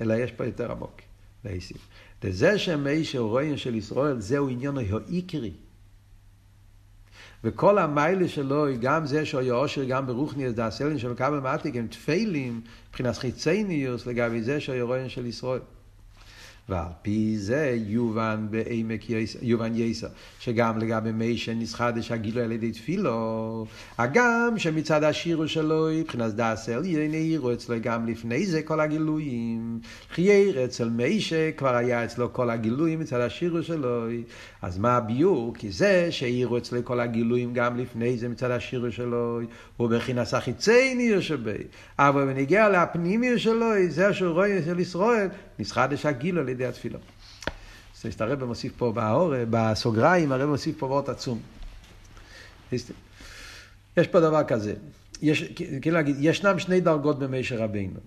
אלא יש פה יותר עמוק. וזה שמי שרואים של ישראל, זהו עניין העיקרי. וכל המיילה שלו, גם זה שהוא עושר גם ברוכניאס דאסלין של כבל מעתיק, הם תפלים, מבחינת חיצניוס, לגבי זה שהוא רואים של ישראל. ועל פי זה יובן בעמק יובן יסר, שגם לגבי מי שנסחדש הגילוי על ידי תפילו, הגם שמצד השירו שלו, מבחינת דס עליין, העירו אצלו גם לפני זה כל הגילויים. חייר אצל מי שכבר היה אצלו כל הגילויים מצד השירו שלו, אז מה הביור? כי זה שהעירו אצלו כל הגילויים גם לפני זה מצד השירו שלו, הוא מבחינת החיצי שבי, אבל בניגיע לפנימי שלו, זה שהוא רואה של ישראל, נסחדש הגילו על ידי התפילה. אז הרב מוסיף פה באור, בסוגריים, הרב מוסיף פה וורט עצום. יש פה דבר כזה, יש, כאילו להגיד, ישנם שני דרגות במישר רבינו.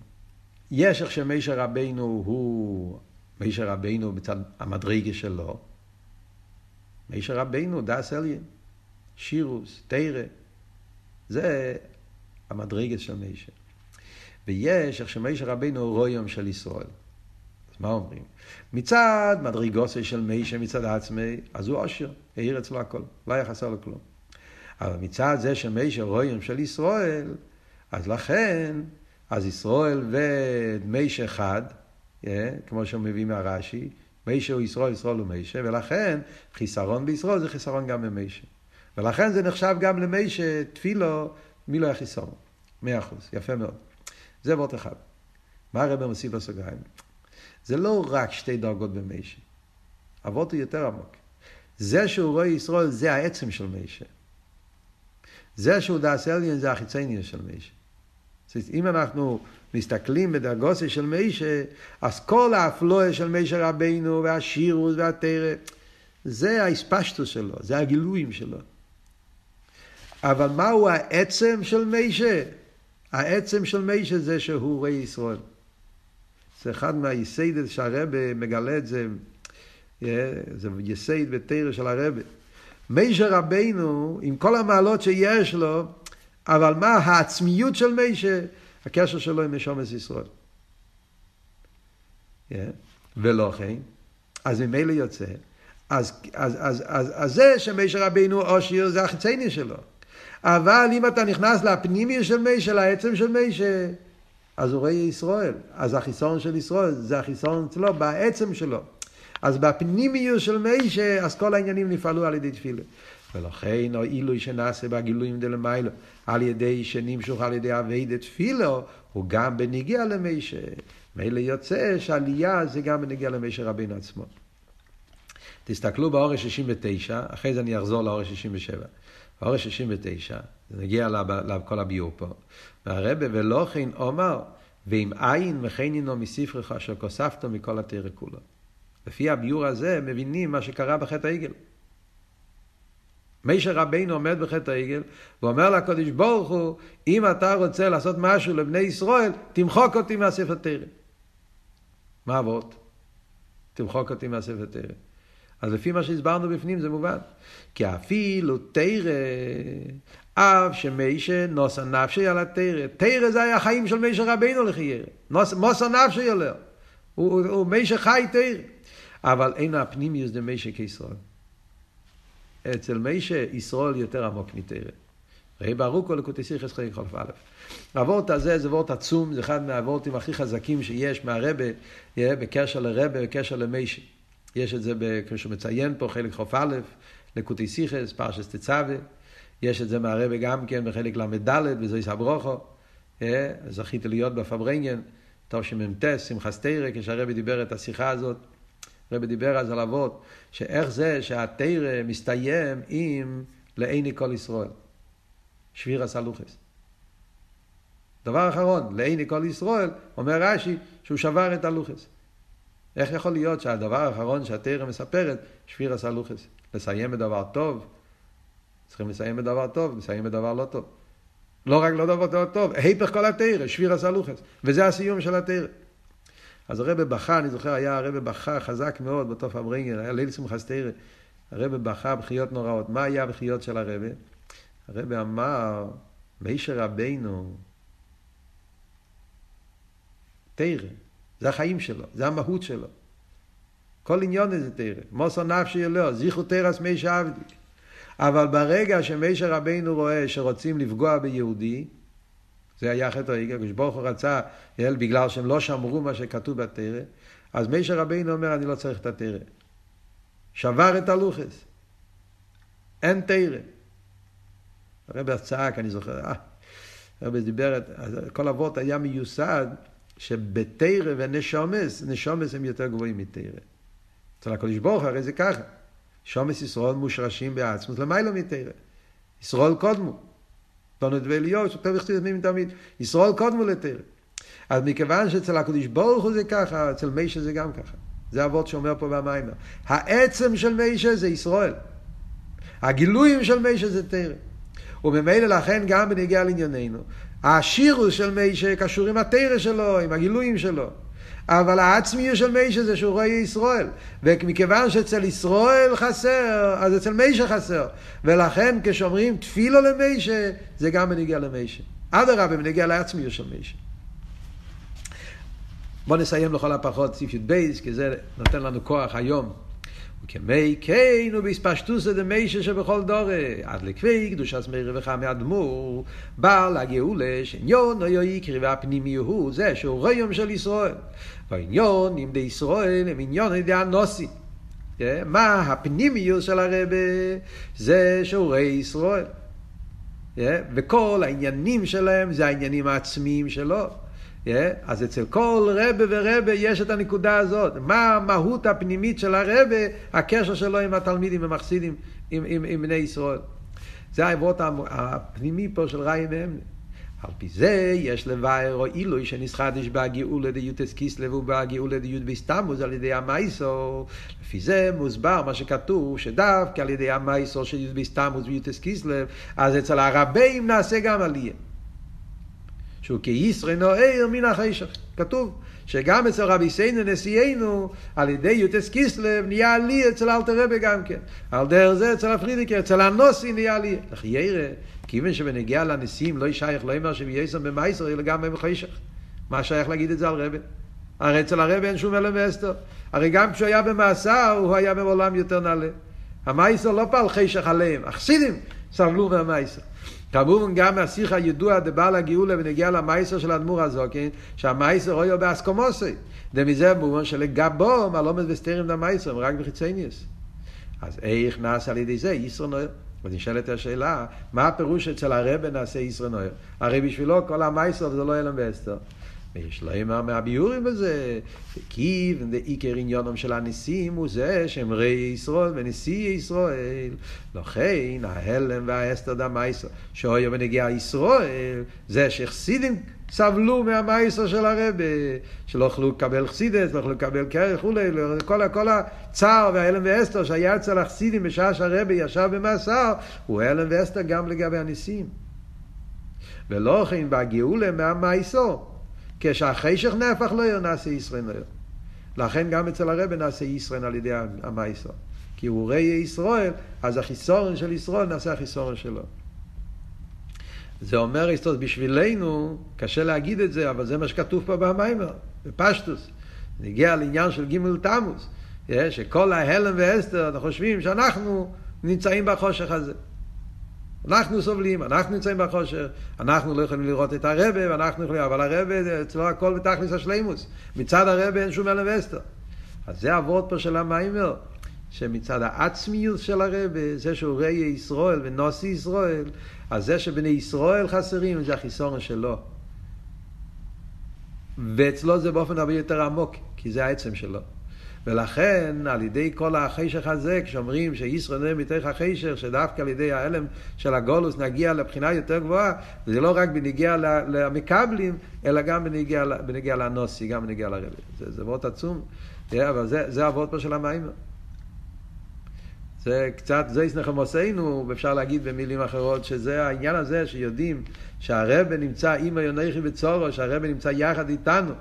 יש איך שמישר רבינו הוא, מישר רבינו בצד המדרגה שלו, מישר רבינו, דס אליין, שירוס, תרא, זה המדרגה של מישר. ויש איך שמישר רבינו הוא רויום של ישראל. מה אומרים? מצד מדרגוסי של מישה מצד עצמי, אז הוא עושר, העיר אצלו הכל, לא היה חסר לו כלום. אבל מצד זה שמישה רואים של ישראל, אז לכן, אז ישראל ומישה אחד, yeah, כמו שהוא מביא מהרש"י, מישה הוא ישראל, ישראל הוא מישה, ולכן חיסרון בישראל זה חיסרון גם במישה. ולכן זה נחשב גם למישה, תפילו, מי לא היה חיסרון? מאה אחוז, יפה מאוד. זה וורט אחד. מה הרב מוסיף בסוגריים? זה לא רק שתי דרגות במיישה. אבות הוא יותר עמוק. זה שהוא רואה ישראל זה העצם של מיישה. זה שהוא דאס אליין זה החיצניון של מיישה. אם אנחנו מסתכלים בדרגוסי של מיישה, אז כל האפלואה של מיישה רבינו והשירוס והתרא, זה האספשטוס שלו, זה הגילויים שלו. אבל מהו העצם של מיישה? העצם של מיישה זה שהוא רואה ישראל. זה אחד מהיסיידס שהרבה מגלה את זה, זה יסייד בתרא של הרבה. מישה רבנו, עם כל המעלות שיש לו, אבל מה העצמיות של מישה? הקשר שלו עם נשומת ישראל. ולא כן, אז ממילא יוצא, אז, אז, אז, אז, אז זה שמישה רבנו אושיר זה החיצייני שלו. אבל אם אתה נכנס לפנימי של מישה, לעצם של מישה, אז הוא רואה ישראל. אז החיסון של ישראל זה החיסון אצלו בעצם שלו. אז בפנימיות של מיישה, אז כל העניינים נפעלו על ידי תפילה. ולכן העילוי שנעשה בגילויים דלמיילו, על ידי שנמשוך על ידי אבי דתפילו, הוא גם בניגיע למיישה. מילא יוצא שעלייה זה גם בניגיע למיישה רבינו עצמו. תסתכלו באורש 69, אחרי זה אני אחזור לאורש 67. באורש 69, זה נגיע לכל הביור פה. והרבה ולא כן אומר, ואם אין מכנינו מספרך אשר כוספתו מכל התרא כולו. לפי הביור הזה מבינים מה שקרה בחטא העגל. מישר רבינו עומד בחטא העגל, ואומר לקדוש ברוך הוא, אם אתה רוצה לעשות משהו לבני ישראל, תמחוק אותי מהספר תרא. מה אבות? תמחוק אותי מהספר תרא. אז לפי מה שהסברנו בפנים זה מובן. כי אפילו תרא, אף שמיישה נוסה נפשי על התרא. תרא זה היה החיים של מיישה רבינו לחיירה. מוסה נפשי עליה. הוא, הוא, מיישה חי תרא. אבל אין הפנימיוס דמיישה כישראל. אצל מישה ישרול יותר עמוק מתרא. ראי ברוקו לקוטי סיכס חלק חלף א'. הוורט הזה זה וורט עצום, זה אחד מהוורטים הכי חזקים שיש מהרבה, בקשר לרבה, בקשר למישה. יש את זה, כשהוא מציין פה חלק חוף א', לקוטי סיכס, פרשס תצווה. יש את זה מהרבה גם כן בחלק ל"ד, וזוהי סברוכו. זכיתי להיות בפברנגן, תשמ"ט, שמחה סתירה, כשהרבי דיבר את השיחה הזאת. הרבי דיבר אז על אבות, שאיך זה שהתרא מסתיים עם לעיני כל ישראל. שביר הסלוחס. דבר אחרון, לעיני כל ישראל, אומר רש"י שהוא שבר את הלוחס. איך יכול להיות שהדבר האחרון שהתרא מספרת, שביר הסלוחס, לסיים בדבר טוב, צריכים לסיים בדבר טוב, לסיים בדבר לא טוב. לא רק לא דבר טוב, היפך כל התרא, שביר הסלוחס, וזה הסיום של התרא. אז הרבה בכה, אני זוכר, היה הרבה בכה חזק מאוד בתוף אמרינגר, היה ליל שמחת תרא. הרבה בכה בחיות נוראות. מה היה הבכיות של הרבה? הרבה אמר, מישר רבינו, תרא, זה החיים שלו, זה המהות שלו. כל עניון זה תרא. מוסר נפשי אלוה, זיכו תרס מי שעבדי. אבל ברגע שמישר רבינו רואה שרוצים לפגוע ביהודי, זה היה חטא העיקר, כשברוך הוא רצה, בגלל שהם לא שמרו מה שכתוב בתרא, אז מישר רבינו אומר, אני לא צריך את התרא. שבר את הלוחס. אין תרא. הרב צעק, אני זוכר, אה, הרב דיבר, כל אבות היה מיוסד שבתרא ונשומס, נשומס הם יותר גבוהים מתרא. אצל הקדוש ברוך הרי זה ככה. שומס ישראל מושרשים בעצמות למיילו מתרא. ישראל קודמו. תונות ואליהו, שכתוב בכתיב תמימים תמיד. ישראל קודמו לתרא. אז מכיוון שאצל הקדוש ברוך הוא זה ככה, אצל מישה זה גם ככה. זה אבות שאומר פה במיימר. העצם של מישה זה ישראל. הגילויים של מישה זה תרא. וממילא לכן גם בנגיע לענייננו. השירוס של מישה קשור עם התרא שלו, עם הגילויים שלו. אבל העצמיות של מישה זה שהוא רואה ישראל. ומכיוון שאצל ישראל חסר, אז אצל מישה חסר. ולכן כשאומרים תפילו למישה, זה גם בנגיע למישה. אדרבה, בנגיע לעצמיות של מישה. בואו נסיים לכל הפחות סעיף י"ב, כי זה נותן לנו כוח היום. וכמי כן ובהספשטוסא דמישה שבכל דורי, עד לכבי קדושת מי רווחה מאדמו"ר, בעל הגאולה שעניון או יקרי והפנימי הוא זה שהוא רויום של ישראל. והעניון עם די ישראל הם עניון ידי הנוסי. מה הפנימיוס של הרבה? זה רואה ישראל. וכל העניינים שלהם זה העניינים העצמיים שלו. אז אצל כל רבה ורבה יש את הנקודה הזאת. מה המהות הפנימית של הרבה, הקשר שלו עם התלמידים, עם החסידים, עם, עם, עם בני ישראל. זה העברות הפנימי פה של ראי מהם. על פי זה יש לבאר או עילוי שנסחדש בהגאולה דיוטס קיסלב ובהגאולה דיוט בסתמוס על ידי המייסו. לפי זה מוסבר מה שכתוב שדווקא על ידי המייסו של יוט בסתמוס ויוטס קיסלב, אז אצל הרבים נעשה גם עלייה. שהוא כישראל נוער מן החשך. כתוב שגם אצל רבי סיינו נשיאנו, על ידי יוטס קיסלב, נהיה עלי אצל אלתר רבי גם כן. על דרך זה אצל הפרידיקר, אצל הנוסי נהיה עלי. לכי ירא, כיוון שבנגיע לנשיאים לא ישייך לא אמר שבייסם במייסר, אלא גם בחשך. מה שייך להגיד את זה על רבי? הרי אצל הרבי אין שום אלם ואסתר. הרי גם כשהוא היה במאסר, הוא היה בעולם יותר נעלה. המייסר לא פעל חשך עליהם, החסידים סבלו מהמייסר. כמובן גם השיח הידוע דבעל הגאולה ונגיע למייסר של האדמו"ר הזוקין, שהמייסר רואה באסקומוסי. דמזה במובן שלגבו מלומד וסתרים דמייסר, רק בחיצניוס. אז איך נעשה על ידי זה ישרו נוער? ונשאלת השאלה, מה הפירוש אצל הרבה נעשה ישרו נוער? הרי בשבילו כל המייסר זה לא אלם ואסתר. ויש לו אמר מהביורים בזה, כי עיקר עניונם של הניסים הוא זה שהם ראי ישראל ונשיא ישראל. לכן ההלם והאסתר דמייסר, שאויה ונגיע ישראל, זה שחסידים סבלו מהמייסר של הרבה, שלא יכלו לקבל חסידס, לא יכלו לקבל קרח וכולי, כל, כל הצער וההלם ואסתר שהיה אצל החסידים בשעה שהרבה ישב במאסר, הוא הלם ואסתר גם לגבי הניסים. ולא כן בגאולה מהמייסר. כשהחשך נהפך לא נעשה ישראל נוער. לכן גם אצל הרבה נעשה ישראל על ידי המייסר. כי הוא ראי ישראל, אז החיסורן של ישראל נעשה החיסורן שלו. זה אומר היסטוריה, בשבילנו, קשה להגיד את זה, אבל זה מה שכתוב פה במיימר, בפשטוס. נגיע לעניין של גימל תמוז, שכל ההלם ואסתר, אנחנו חושבים שאנחנו נמצאים בחושך הזה. אנחנו סובלים, אנחנו נמצאים בחושך, אנחנו לא יכולים לראות את הרבה, ואנחנו יכולים, אבל הרבה אצלו הכל בתכלס השלימוס. מצד הרבה אין שום אלם וסתר. אז זה הוורד פה של המיימר, שמצד העצמיות של הרבה, זה שהוא ראי ישראל ונוסי ישראל, אז זה שבני ישראל חסרים, זה החיסון שלו. ואצלו זה באופן הרבה יותר עמוק, כי זה העצם שלו. ולכן, על ידי כל החשך הזה, כשאומרים שישראל נראה מתוך החשך, שדווקא על ידי ההלם של הגולוס נגיע לבחינה יותר גבוהה, זה לא רק בנגיע למקבלים, אלא גם בנגיע, בנגיע לנוסי, גם בנגיע לרבי. זה, זה מאוד עצום, אבל זה, זה אבות פה של המים. זה קצת, זה ישנחמוסנו, אפשר להגיד במילים אחרות, שזה העניין הזה שיודעים שהרבה נמצא עם היונכי בצורו, שהרבה נמצא יחד איתנו,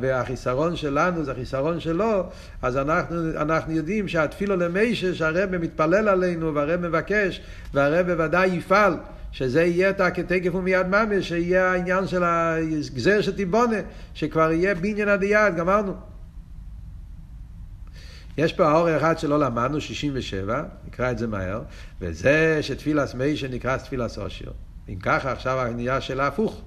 והחיסרון שלנו זה החיסרון שלו, אז אנחנו, אנחנו יודעים שהתפילו למישה, שהרבה מתפלל עלינו והרבה מבקש, והרבה ודאי יפעל. שזה יהיה כתקף ומיד ממש, שיהיה העניין של הגזר שתיבונה, שכבר יהיה בניין עד יד, גמרנו. יש פה האור אחד שלא למדנו, 67, נקרא את זה מהר, וזה שתפילס מיישה נקרא תפילס אושר. אם ככה, עכשיו הנהיה שאלה הפוך.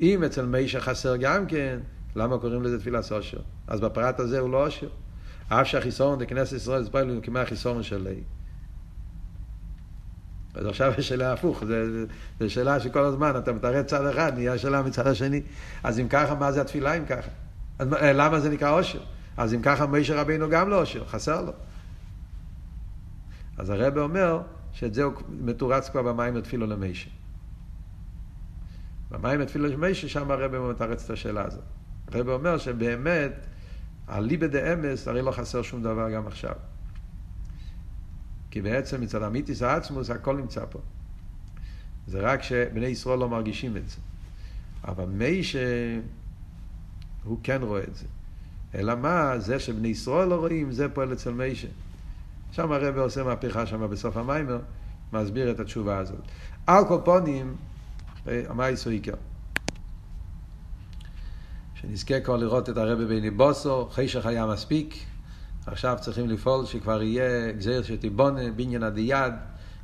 אם אצל מיישה חסר גם כן, למה קוראים לזה תפילס אושר? אז בפרט הזה הוא לא אושר. אף שהחיסורון לכנסת ישראל זה פעם כמעט החיסורון של ליה. אז עכשיו יש שאלה הפוך, זו שאלה שכל הזמן אתה מתרץ צד אחד, נהיה שאלה מצד השני. אז אם ככה, מה זה התפילה אם ככה? אז למה זה נקרא אושר? אז אם ככה משה רבינו גם לא עושר, חסר לו. אז הרב אומר שאת זה הוא מתורץ כבר במים התפילו למשה. במים התפילו למשה, שם הרב מתרץ את השאלה הזאת. הרב אומר שבאמת, הליבא דה אמס, הרי לא חסר שום דבר גם עכשיו. כי בעצם מצד המיתיס העצמוס הכל נמצא פה. זה רק שבני ישראל לא מרגישים את זה. אבל מי שהוא כן רואה את זה. אלא מה, זה שבני ישראל לא רואים, זה פועל אצל מיישה. שם הרב עושה מהפכה שם בסוף המיימר, מסביר את התשובה הזאת. על כל פונים, המייסו עיקר. שנזכה כבר לראות את הרב בני בוסו, חשך היה מספיק, עכשיו צריכים לפעול שכבר יהיה גזיר שתיבונה, בניין עד יד,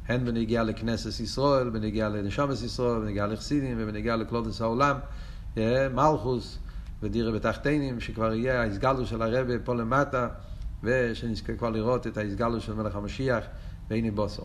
הן בנגיעה לכנסת ישראל, בנגיעה לנשומס ישראל, בנגיעה לחסידים ובנגיעה לקלודס העולם, מלכוס. ודירה בתחתינים, שכבר יהיה ההסגלו של הרבה פה למטה, ושנזכה כבר לראות את ההסגלו של מלך המשיח, והנה בוסו.